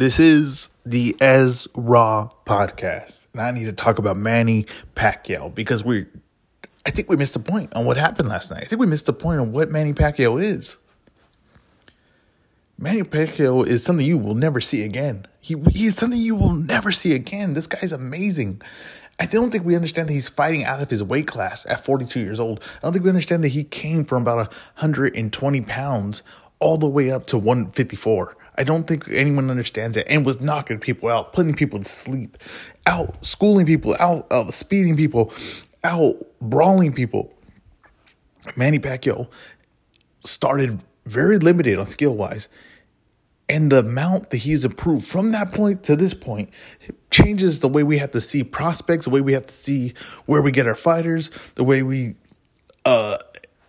This is the Ezra podcast, and I need to talk about Manny Pacquiao because we, I think we missed the point on what happened last night. I think we missed the point on what Manny Pacquiao is. Manny Pacquiao is something you will never see again. He, he is something you will never see again. This guy's amazing. I don't think we understand that he's fighting out of his weight class at 42 years old. I don't think we understand that he came from about 120 pounds all the way up to 154. I don't think anyone understands it and was knocking people out, putting people to sleep, out schooling people, out uh, speeding people, out brawling people. Manny Pacquiao started very limited on skill wise. And the amount that he's improved from that point to this point changes the way we have to see prospects, the way we have to see where we get our fighters, the way we uh,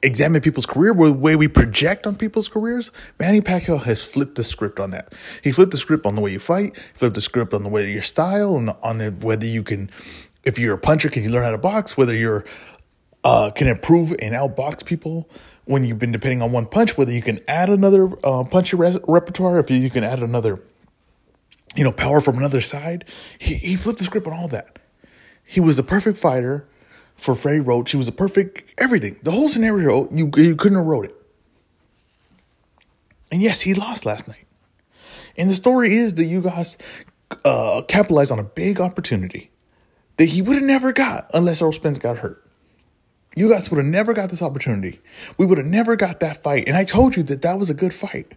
examine people's career, the way we project on people's careers, Manny Pacquiao has flipped the script on that. He flipped the script on the way you fight, flipped the script on the way your style, and on the, whether you can, if you're a puncher, can you learn how to box? Whether you're uh, can improve and outbox people when you've been depending on one punch. Whether you can add another uh, punch res- repertoire, if you, you can add another, you know, power from another side. He he flipped the script on all that. He was the perfect fighter for Freddie Roach. She was a perfect everything. The whole scenario, you you couldn't have wrote it. And yes, he lost last night. And the story is that Ugas uh, capitalized on a big opportunity that he would have never got unless Errol Spence got hurt. Ugas would have never got this opportunity. We would have never got that fight. And I told you that that was a good fight.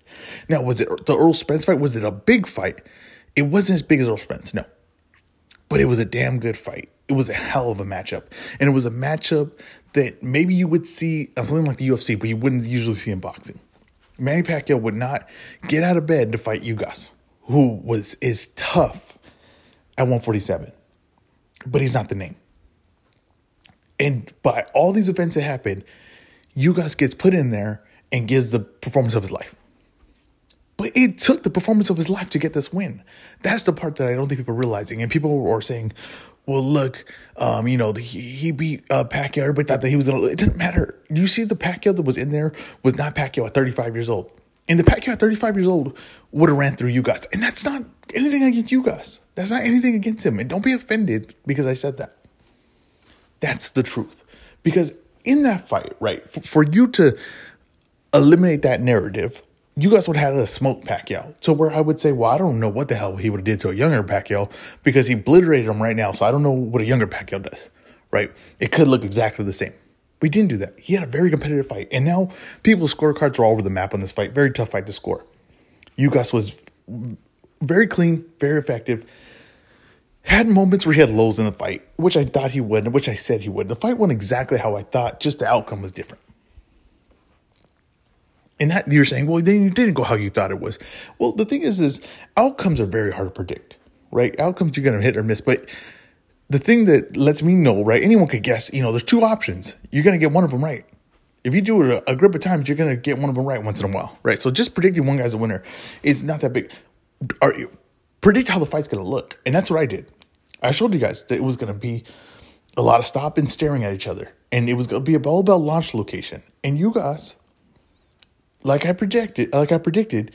Now, was it the Errol Spence fight? Was it a big fight? It wasn't as big as Errol Spence, no. But it was a damn good fight it was a hell of a matchup. And it was a matchup that maybe you would see on something like the UFC, but you wouldn't usually see in boxing. Manny Pacquiao would not get out of bed to fight Ugas, who was is tough at 147. But he's not the name. And by all these events that happened, Ugas gets put in there and gives the performance of his life. It took the performance of his life to get this win. That's the part that I don't think people are realizing. And people are saying, well, look, um, you know, he, he beat uh, Pacquiao. Everybody thought that he was going to, it didn't matter. You see, the Pacquiao that was in there was not Pacquiao at 35 years old. And the Pacquiao at 35 years old would have ran through Ugas. And that's not anything against Ugas. That's not anything against him. And don't be offended because I said that. That's the truth. Because in that fight, right, for, for you to eliminate that narrative, Ugas would have had a smoke Pacquiao. So where I would say, well, I don't know what the hell he would have did to a younger Pacquiao because he obliterated him right now. So I don't know what a younger Pacquiao does, right? It could look exactly the same. We didn't do that. He had a very competitive fight. And now people's scorecards are all over the map on this fight. Very tough fight to score. Ugas was very clean, very effective. Had moments where he had lows in the fight, which I thought he would, which I said he would. The fight went exactly how I thought, just the outcome was different. And that you're saying, well, then you didn't go how you thought it was. Well, the thing is, is outcomes are very hard to predict, right? Outcomes you're going to hit or miss, but the thing that lets me know, right? Anyone could guess. You know, there's two options. You're going to get one of them right. If you do it a, a grip of times, you're going to get one of them right once in a while, right? So just predicting one guy's a winner is not that big. Are you predict how the fight's going to look? And that's what I did. I showed you guys that it was going to be a lot of stop and staring at each other, and it was going to be a bell bell launch location. And Ugas like I projected, like I predicted,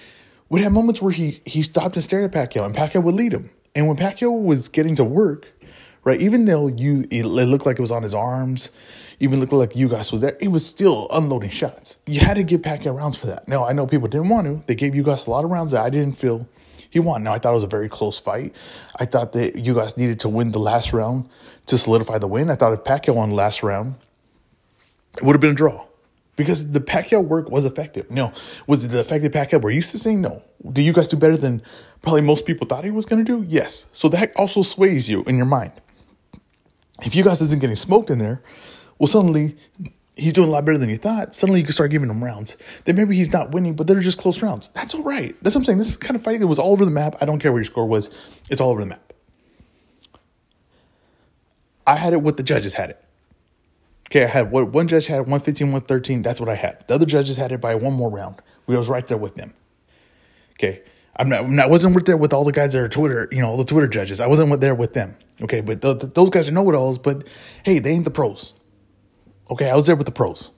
would have moments where he he stopped and stared at Pacquiao, and Pacquiao would lead him. And when Pacquiao was getting to work, right, even though you it looked like it was on his arms, even looked like Ugas was there, it was still unloading shots. You had to give Pacquiao rounds for that. Now I know people didn't want to. They gave Ugas a lot of rounds that I didn't feel he won. Now I thought it was a very close fight. I thought that Ugas needed to win the last round to solidify the win. I thought if Pacquiao won the last round, it would have been a draw because the Pacquiao work was effective. No, was it the effective Pacquiao we're used to seeing? No. Do Ugas do better than probably most people thought he was going to do? Yes. So that also sways you in your mind. If Ugas isn't getting smoked in there, well, suddenly he's doing a lot better than you thought. Suddenly you can start giving him rounds. Then maybe he's not winning, but they're just close rounds. That's all right. That's what I'm saying. This is kind of fight that was all over the map. I don't care what your score was. It's all over the map. I had it what the judges had it. Okay, I had what one judge had 115, 113. That's what I had. The other judges had it by one more round. We was right there with them. Okay. I'm not, I wasn't there with all the guys that are Twitter, you know, all the Twitter judges. I wasn't with there with them. Okay. But the, the, those guys are know it alls, but hey, they ain't the pros. Okay. I was there with the pros.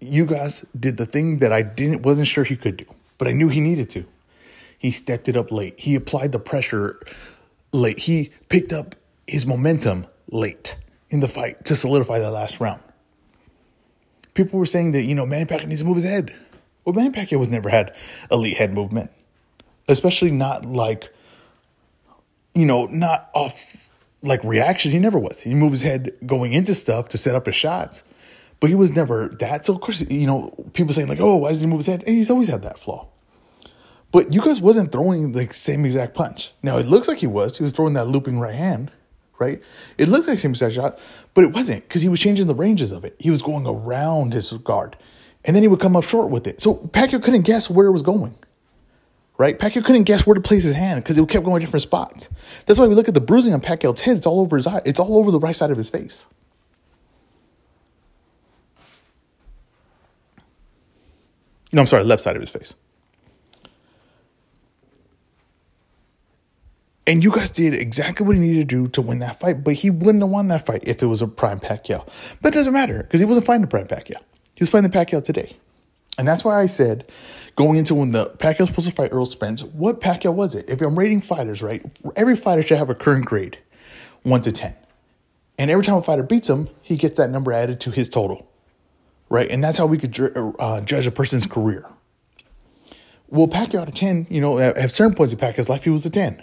Ugas did the thing that I didn't, wasn't sure he could do, but I knew he needed to. He stepped it up late. He applied the pressure late. He picked up his momentum late in the fight to solidify that last round. People were saying that, you know, Manny Pacquiao needs to move his head. Well, Manny Pacquiao was never had elite head movement, especially not like, you know, not off like reaction. He never was. He moved his head going into stuff to set up his shots, but he was never that. So, of course, you know, people saying, like, oh, why does he move his head? And he's always had that flaw. But Ugas wasn't throwing the same exact punch. Now, it looks like he was. He was throwing that looping right hand right? It looked like same exact shot, but it wasn't because he was changing the ranges of it. He was going around his guard, and then he would come up short with it. So Pacquiao couldn't guess where it was going, right? Pacquiao couldn't guess where to place his hand because it kept going different spots. That's why we look at the bruising on Pacquiao's head. It's all over his eye. It's all over the right side of his face. No, I'm sorry, left side of his face. And Ugas did exactly what he needed to do to win that fight, but he wouldn't have won that fight if it was a prime Pacquiao. But it doesn't matter because he wasn't fighting a prime Pacquiao. He was fighting the Pacquiao today. And that's why I said, going into when the Pacquiao was supposed to fight Errol Spence, what Pacquiao was it? If I'm rating fighters, right, every fighter should have a current grade, 1 to 10. And every time a fighter beats him, he gets that number added to his total, right? And that's how we could uh, judge a person's career. Well, Pacquiao out of 10, you know, at certain points in Pacquiao's life, he was a 10.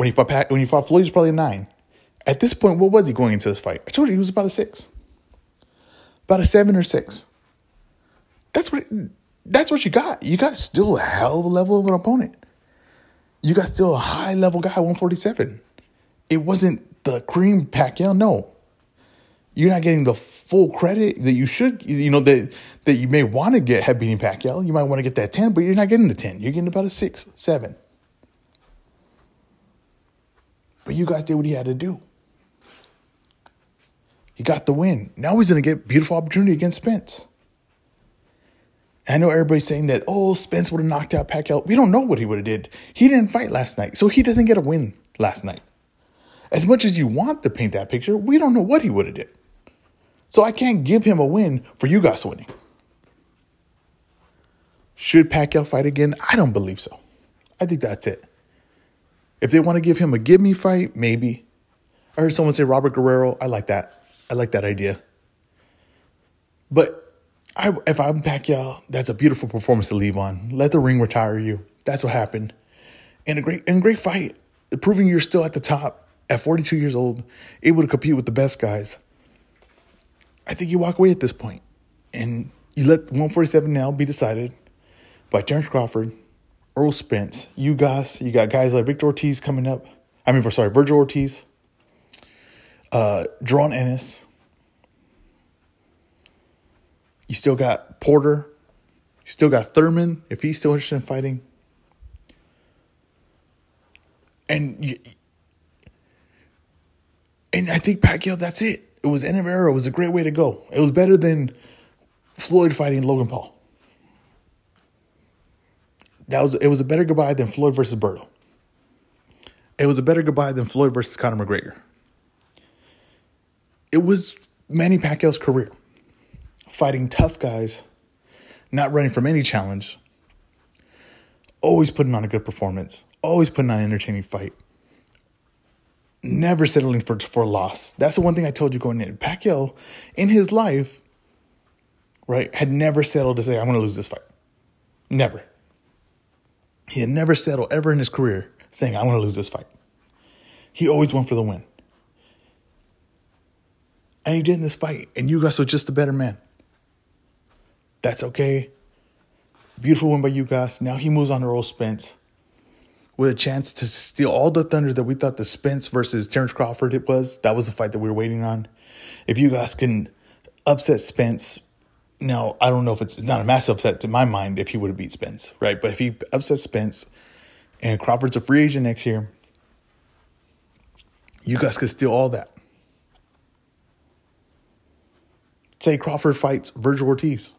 When he fought Pat, when he fought Floyd, he was probably a nine. At this point, what was he going into this fight? I told you he was about a six, about a seven or six. That's what that's what you got. You got still a hell of a level of an opponent. You got still a high level guy, 147. It wasn't the cream Pacquiao. No, you're not getting the full credit that you should. You know that that you may want to get head beating Pacquiao. You might want to get that 10, but you're not getting the 10. You're getting about a six, seven. But Ugas did what he had to do. He got the win. Now he's going to get a beautiful opportunity against Spence. I know everybody's saying that, oh, Spence would have knocked out Pacquiao. We don't know what he would have did. He didn't fight last night, so he doesn't get a win last night. As much as you want to paint that picture, we don't know what he would have did. So I can't give him a win for Ugas winning. Should Pacquiao fight again? I don't believe so. I think that's it. If they want to give him a give me fight, maybe. I heard someone say Robert Guerrero. I like that. I like that idea. But I, if I'm Pacquiao, that's a beautiful performance to leave on. Let the ring retire you. That's what happened. And a great and great fight, proving you're still at the top at 42 years old, able to compete with the best guys. I think you walk away at this point, and you let 147 now be decided by Terence Crawford Errol Spence, Ugas, you got guys like Victor Ortiz coming up. I mean, for sorry, Vergil Ortiz, uh, Jaron Ennis. You still got Porter. You still got Thurman if he's still interested in fighting. And you, and I think Pacquiao, that's it. It was end of era. It was a great way to go. It was better than Floyd fighting Logan Paul. That was it was a better goodbye than Floyd versus Berto. It was a better goodbye than Floyd versus Conor McGregor. It was Manny Pacquiao's career. Fighting tough guys, not running from any challenge, always putting on a good performance, always putting on an entertaining fight, never settling for, for loss. That's the one thing I told you going in. Pacquiao, in his life, right, had never settled to say, I'm going to lose this fight. Never. He had never settled ever in his career saying, I want to lose this fight. He always went for the win. And he did in this fight. And Ugas was just a better man. That's okay. Beautiful win by Ugas. Now he moves on to Errol Spence with a chance to steal all the thunder that we thought the Spence versus Terence Crawford it was. That was the fight that we were waiting on. If Ugas can upset Spence, now, I don't know if it's, not a massive upset to my mind if he would have beat Spence, right? But if he upsets Spence and Crawford's a free agent next year, Ugas could steal all that. Say Crawford fights Vergil Ortiz.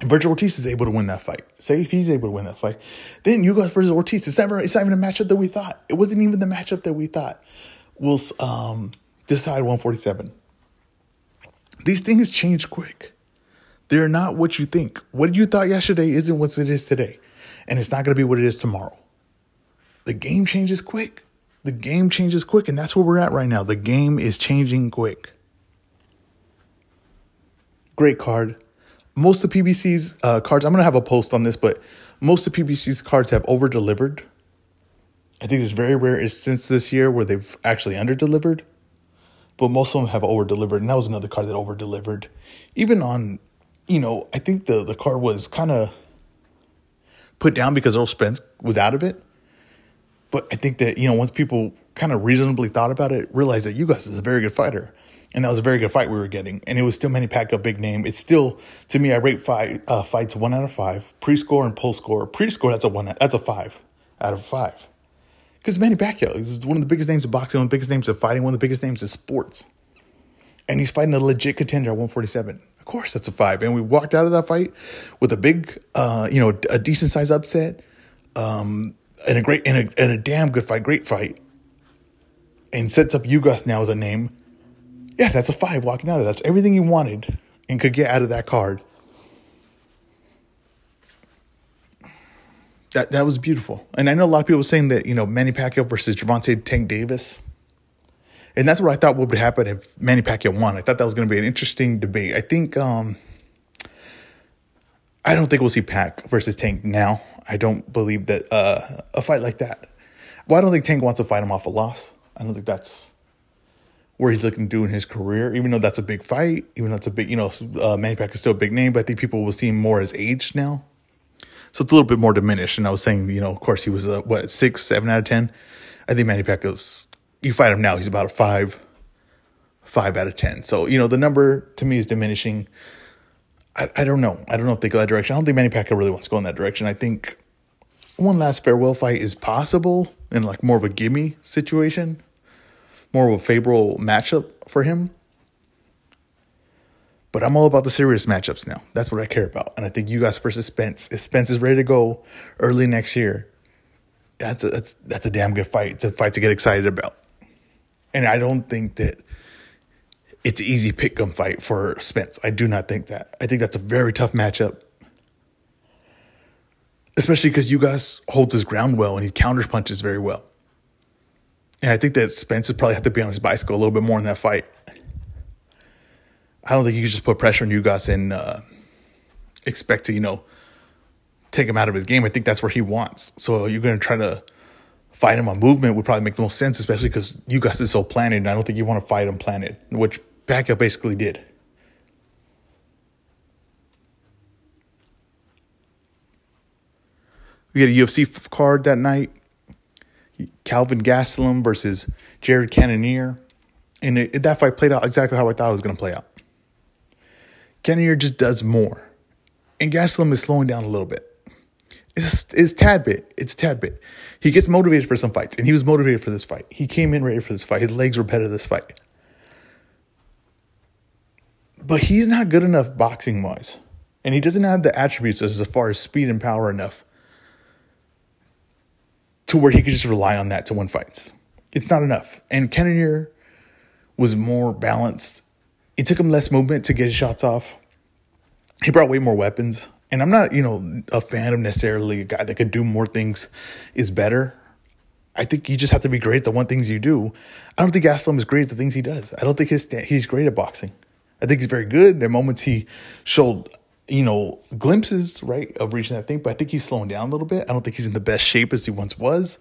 And Vergil Ortiz is able to win that fight. Say if he's able to win that fight, then Ugas versus Ortiz. It's never. It's not even a matchup that we thought. It wasn't even the matchup that we thought. We'll um, decide 147. These things change quick. They're not what you think. What you thought yesterday isn't what it is today. And it's not going to be what it is tomorrow. The game changes quick. The game changes quick. And that's where we're at right now. The game is changing quick. Great card. Most of PBC's uh, cards, I'm going to have a post on this, but most of PBC's cards have over delivered. I think it's very rare is since this year where they've actually under delivered, but most of them have over delivered. And that was another card that over delivered. Even on you know, I think the the card was kind of put down because Errol Spence was out of it. But I think that you know once people kind of reasonably thought about it, realized that Ugas is a very good fighter, and that was a very good fight we were getting. And it was still Manny Pacquiao big name. It's still to me I rate fight uh, fights one out of five pre score and post score. Pre score that's a one that's a five out of five because Manny Pacquiao is one of the biggest names of boxing, one of the biggest names of fighting, one of the biggest names of sports, and he's fighting a legit contender at 147 course that's a five. And we walked out of that fight with a big, uh, you know, a decent size upset, um, and a great and a, and a damn good fight, great fight, and sets up Ugas now as a name. Yeah, that's a five walking out of. That's everything you wanted and could get out of that card. That that was beautiful, and I know a lot of people saying that you know Manny Pacquiao versus Gervonta Tank Davis and that's what I thought would happen if Manny Pacquiao won. I thought that was going to be an interesting debate. I think um, I don't think we'll see Pac versus Tank now. I don't believe that uh, a fight like that. Well, I don't think Tank wants to fight him off a loss. I don't think that's where he's looking to do in his career. Even though that's a big fight, even though it's a big, you know, uh, Manny Pacquiao is still a big name, but I think people will see him more as aged now. So it's a little bit more diminished. And I was saying, you know, of course, he was a what six, seven out of ten. I think Manny Pacquiao's you fight him now, he's about a five, five out of 10. So, you know, the number to me is diminishing. I, I don't know. I don't know if they go that direction. I don't think Manny Pacquiao really wants to go in that direction. I think one last farewell fight is possible in like more of a gimme situation, more of a favorable matchup for him. But I'm all about the serious matchups now. That's what I care about. And I think Ugas versus Spence, if Spence is ready to go early next year, that's a, that's that's a damn good fight. It's a fight to get excited about. And I don't think that it's an easy pick 'em fight for Spence. I do not think that. I think that's a very tough matchup. Especially because Ugas holds his ground well and he counters punches very well. And I think that Spence would probably have to be on his bicycle a little bit more in that fight. I don't think you could just put pressure on Ugas and uh, expect to, you know, take him out of his game. I think that's where he wants. So you're going to try to fight him on movement would probably make the most sense, especially because Ugas is so planted, and I don't think you want to fight him planted, which Pacquiao basically did. We had a UFC card that night. Kelvin Gastelum versus Jared Cannonier. And it, that fight played out exactly how I thought it was going to play out. Cannonier just does more. And Gastelum is slowing down a little bit. It's, it's tad bit. It's tad bit. He gets motivated for some fights, and he was motivated for this fight. He came in ready for this fight. His legs were better this fight. But he's not good enough boxing wise. And he doesn't have the attributes as far as speed and power enough to where he could just rely on that to win fights. It's not enough. And Cannonier was more balanced. It took him less movement to get his shots off. He brought way more weapons and I'm not, you know, a fan of necessarily a guy that could do more things is better. I think you just have to be great at the one things you do. I don't think Gastelum is great at the things he does. I don't think his he's great at boxing. I think he's very good. There are moments he showed, you know, glimpses, right, of reaching that thing, but I think he's slowing down a little bit. I don't think he's in the best shape as he once was.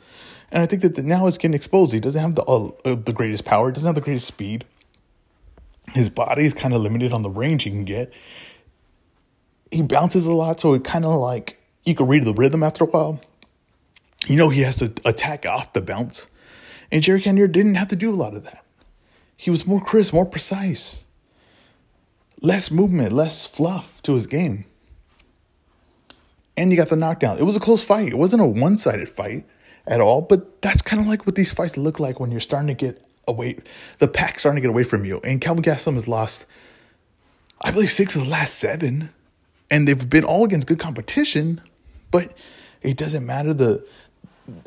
And I think that now it's getting exposed. He doesn't have the uh, the greatest power, doesn't have the greatest speed. His body is kind of limited on the range he can get he bounces a lot, so it kind of like you can read the rhythm after a while. You know he has to attack off the bounce, and Jerry Cannonier didn't have to do a lot of that. He was more crisp, more precise, less movement, less fluff to his game. And you got the knockdown. It was a close fight. It wasn't a one sided fight at all, but that's kind of like what these fights look like when you're starting to get away, the pack starting to get away from you. And Kelvin Gastelum has lost, I believe, six of the last seven and they've been all against good competition, but it doesn't matter. The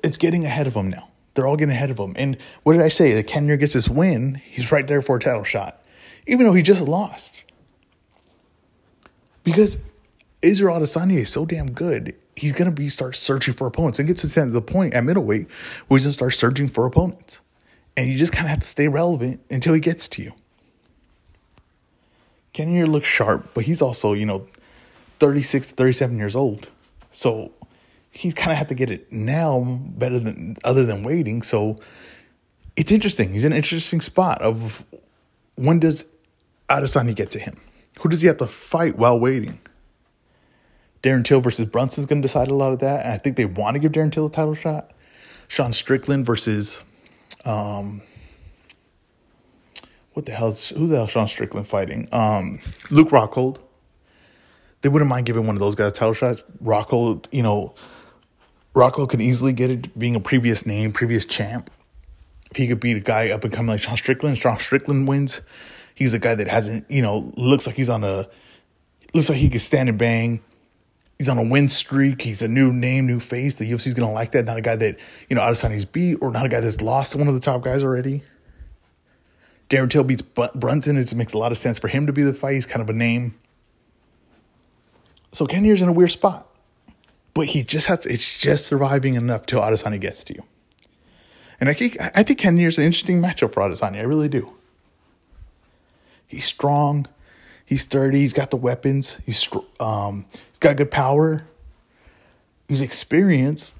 it's getting ahead of them now. They're all getting ahead of them. And what did I say? That Cannonier gets this win, he's right there for a title shot, even though he just lost. Because Israel Adesanya is so damn good, he's gonna be start searching for opponents and get to the point at middleweight where he's gonna start searching for opponents. And you just kind of have to stay relevant until he gets to you. Cannonier looks sharp, but he's also, you know, 36 to 37 years old. So he's kind of have to get it now better than other than waiting. So it's interesting. He's in an interesting spot of when does Adesanya get to him? Who does he have to fight while waiting? Darren Till versus Brunson is going to decide a lot of that. And I think they want to give Darren Till a title shot. Sean Strickland versus, um, what the hell is, who the hell Sean Strickland fighting? Um, Luke Rockhold. They wouldn't mind giving one of those guys title shot. Rockhold, you know, Rockhold could easily get it being a previous name, previous champ. If he could beat a guy up and coming like Sean Strickland, Sean Strickland wins. He's a guy that hasn't, you know, looks like he's on a, looks like he could stand and bang he's on a win streak. He's a new name, new face. The UFC's gonna like that. Not a guy that you know out of Adesanya's beat, or not a guy that's lost to one of the top guys already. Darren Till beats Brunson. It makes a lot of sense for him to be the fight. He's kind of a name. So Cannonier's in a weird spot, but he just has. To, it's just surviving enough till Adesanya gets to you. And I think I think Cannonier's an interesting matchup for Adesanya. I really do. He's strong. He's sturdy. He's got the weapons. He's um, he's got good power. He's experienced.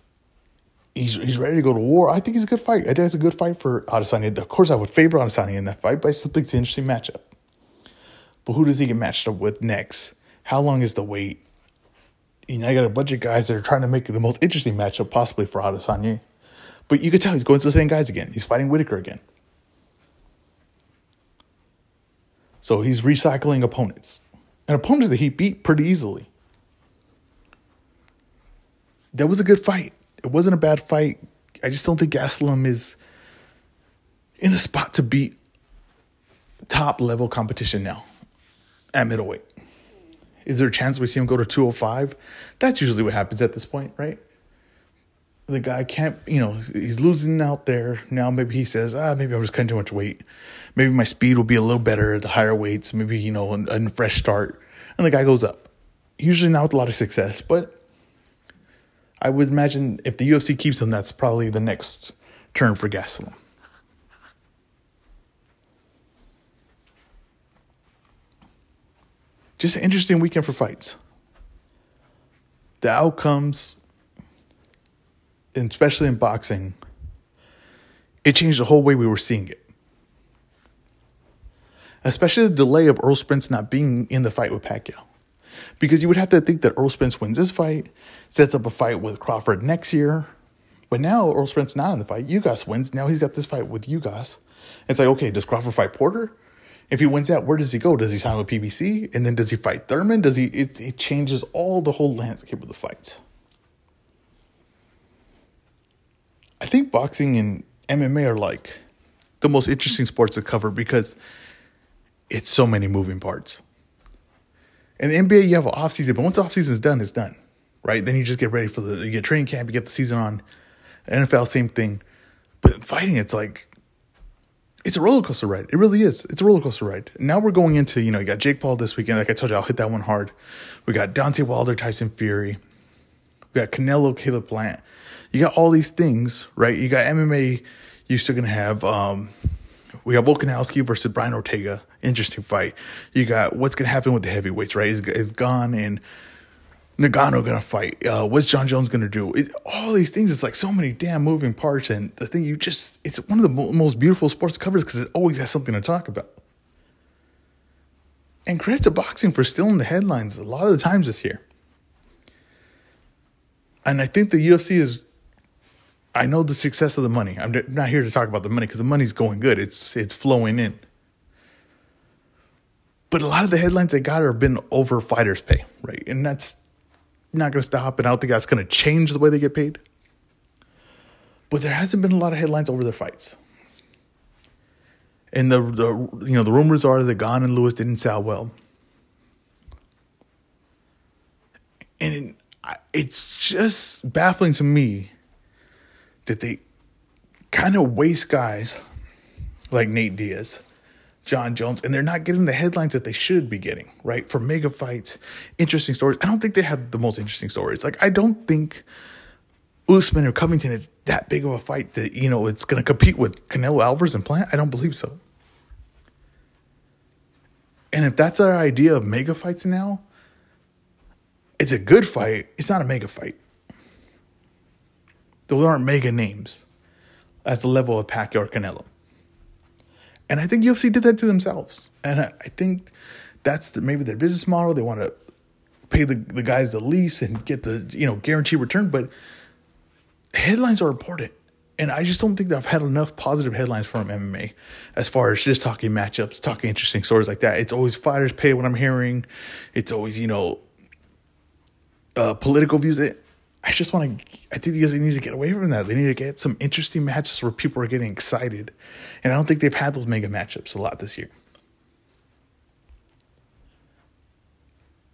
He's he's ready to go to war. I think he's a good fight. I think it's a good fight for Adesanya. Of course, I would favor Adesanya in that fight, but I still think it's an interesting matchup. But who does he get matched up with next? How long is the wait? You know, I got a bunch of guys that are trying to make the most interesting matchup possibly for Adesanya. But you could tell he's going to the same guys again. He's fighting Whittaker again. So he's recycling opponents and opponents that he beat pretty easily. That was a good fight. It wasn't a bad fight. I just don't think Gastelum is in a spot to beat top level competition now at middleweight. Is there a chance we see him go to 205? That's usually what happens at this point, right? the guy can't, you know, he's losing out there. Now maybe he says, ah, maybe I'm just cutting too much weight. Maybe my speed will be a little better at the higher weights. Maybe, you know, a, fresh start. And the guy goes up. Usually not with a lot of success, but I would imagine if the UFC keeps him, that's probably the next turn for Gastelum. Just an interesting weekend for fights. The outcomes especially in boxing, it changed the whole way we were seeing it. Especially the delay of Errol Spence not being in the fight with Pacquiao. Because you would have to think that Errol Spence wins this fight, sets up a fight with Crawford next year. But now Errol Spence not in the fight. Ugas wins. Now he's got this fight with Ugas. It's like, okay, does Crawford fight Porter? If he wins that, where does he go? Does he sign with PBC? And then does he fight Thurman? Does he? It, it changes all the whole landscape of the fights. I think boxing and MMA are like the most interesting sports to cover because it's so many moving parts. In the NBA, you have an off season, but once the off season is done, it's done, right? Then you just get ready for the you get training camp, you get the season on. NFL, same thing. But fighting, it's like it's a roller coaster ride. It really is. It's a roller coaster ride. Now we're going into you know you got Jake Paul this weekend. Like I told you, I'll hit that one hard. We got Deontay Wilder, Tyson Fury. We got Canelo, Caleb Plant you got all these things, right? You got MMA. You're still gonna have. Um, we got Volkanovski versus Brian Ortega. Interesting fight. You got what's gonna happen with the heavyweights, right? Is is Gane and Ngannou gonna fight? Uh, what's Jon Jones gonna do? It, all these things. It's like so many damn moving parts, and the thing you just. It's one of the mo- most beautiful sports covers because it always has something to talk about. And credit to boxing for still in the headlines a lot of the times this year. And I think the UFC is I know the success of the money. I'm not here to talk about the money because the money's going good. It's it's flowing in. But a lot of the headlines they got are been over fighters' pay, right? And that's not going to stop. And I don't think that's going to change the way they get paid. But there hasn't been a lot of headlines over their fights. And the, the you know the rumors are that Gane and Lewis didn't sell well. And it's just baffling to me that they kind of waste guys like Nate Diaz, Jon Jones, and they're not getting the headlines that they should be getting, right? For mega fights, interesting stories. I don't think they have the most interesting stories. Like, I don't think Usman or Covington is that big of a fight that, you know, it's going to compete with Canelo Alvarez and Plant. I don't believe so. And if that's our idea of mega fights now, it's a good fight. It's not a mega fight. Those aren't mega names as the level of Pacquiao or Canelo. And I think UFC did that to themselves. And I, I think that's the, maybe their business model. They want to pay the, the guys the lease and get the you know guaranteed return. But headlines are important. And I just don't think that I've had enough positive headlines from MMA as far as just talking matchups, talking interesting stories like that. It's always fighters pay what I'm hearing. It's always, you know, uh, political views. I just want to, I think they need to get away from that. They need to get some interesting matches where people are getting excited. And I don't think they've had those mega matchups a lot this year.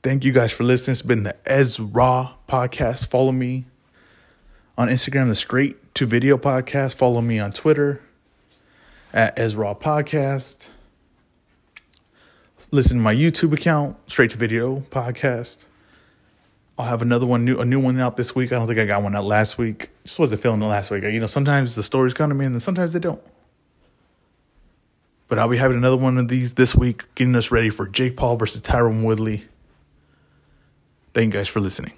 Thank you guys for listening. It's been the Ezra podcast. Follow me on Instagram, the Straight to Video podcast. Follow me on Twitter at Ezra Podcast. Listen to my YouTube account, Straight to Video Podcast. I'll have another one new a new one out this week. I don't think I got one out last week. Just wasn't feeling it last week. You know, sometimes the stories come to me and then sometimes they don't. But I'll be having another one of these this week, getting us ready for Jake Paul versus Tyron Woodley. Thank you guys for listening.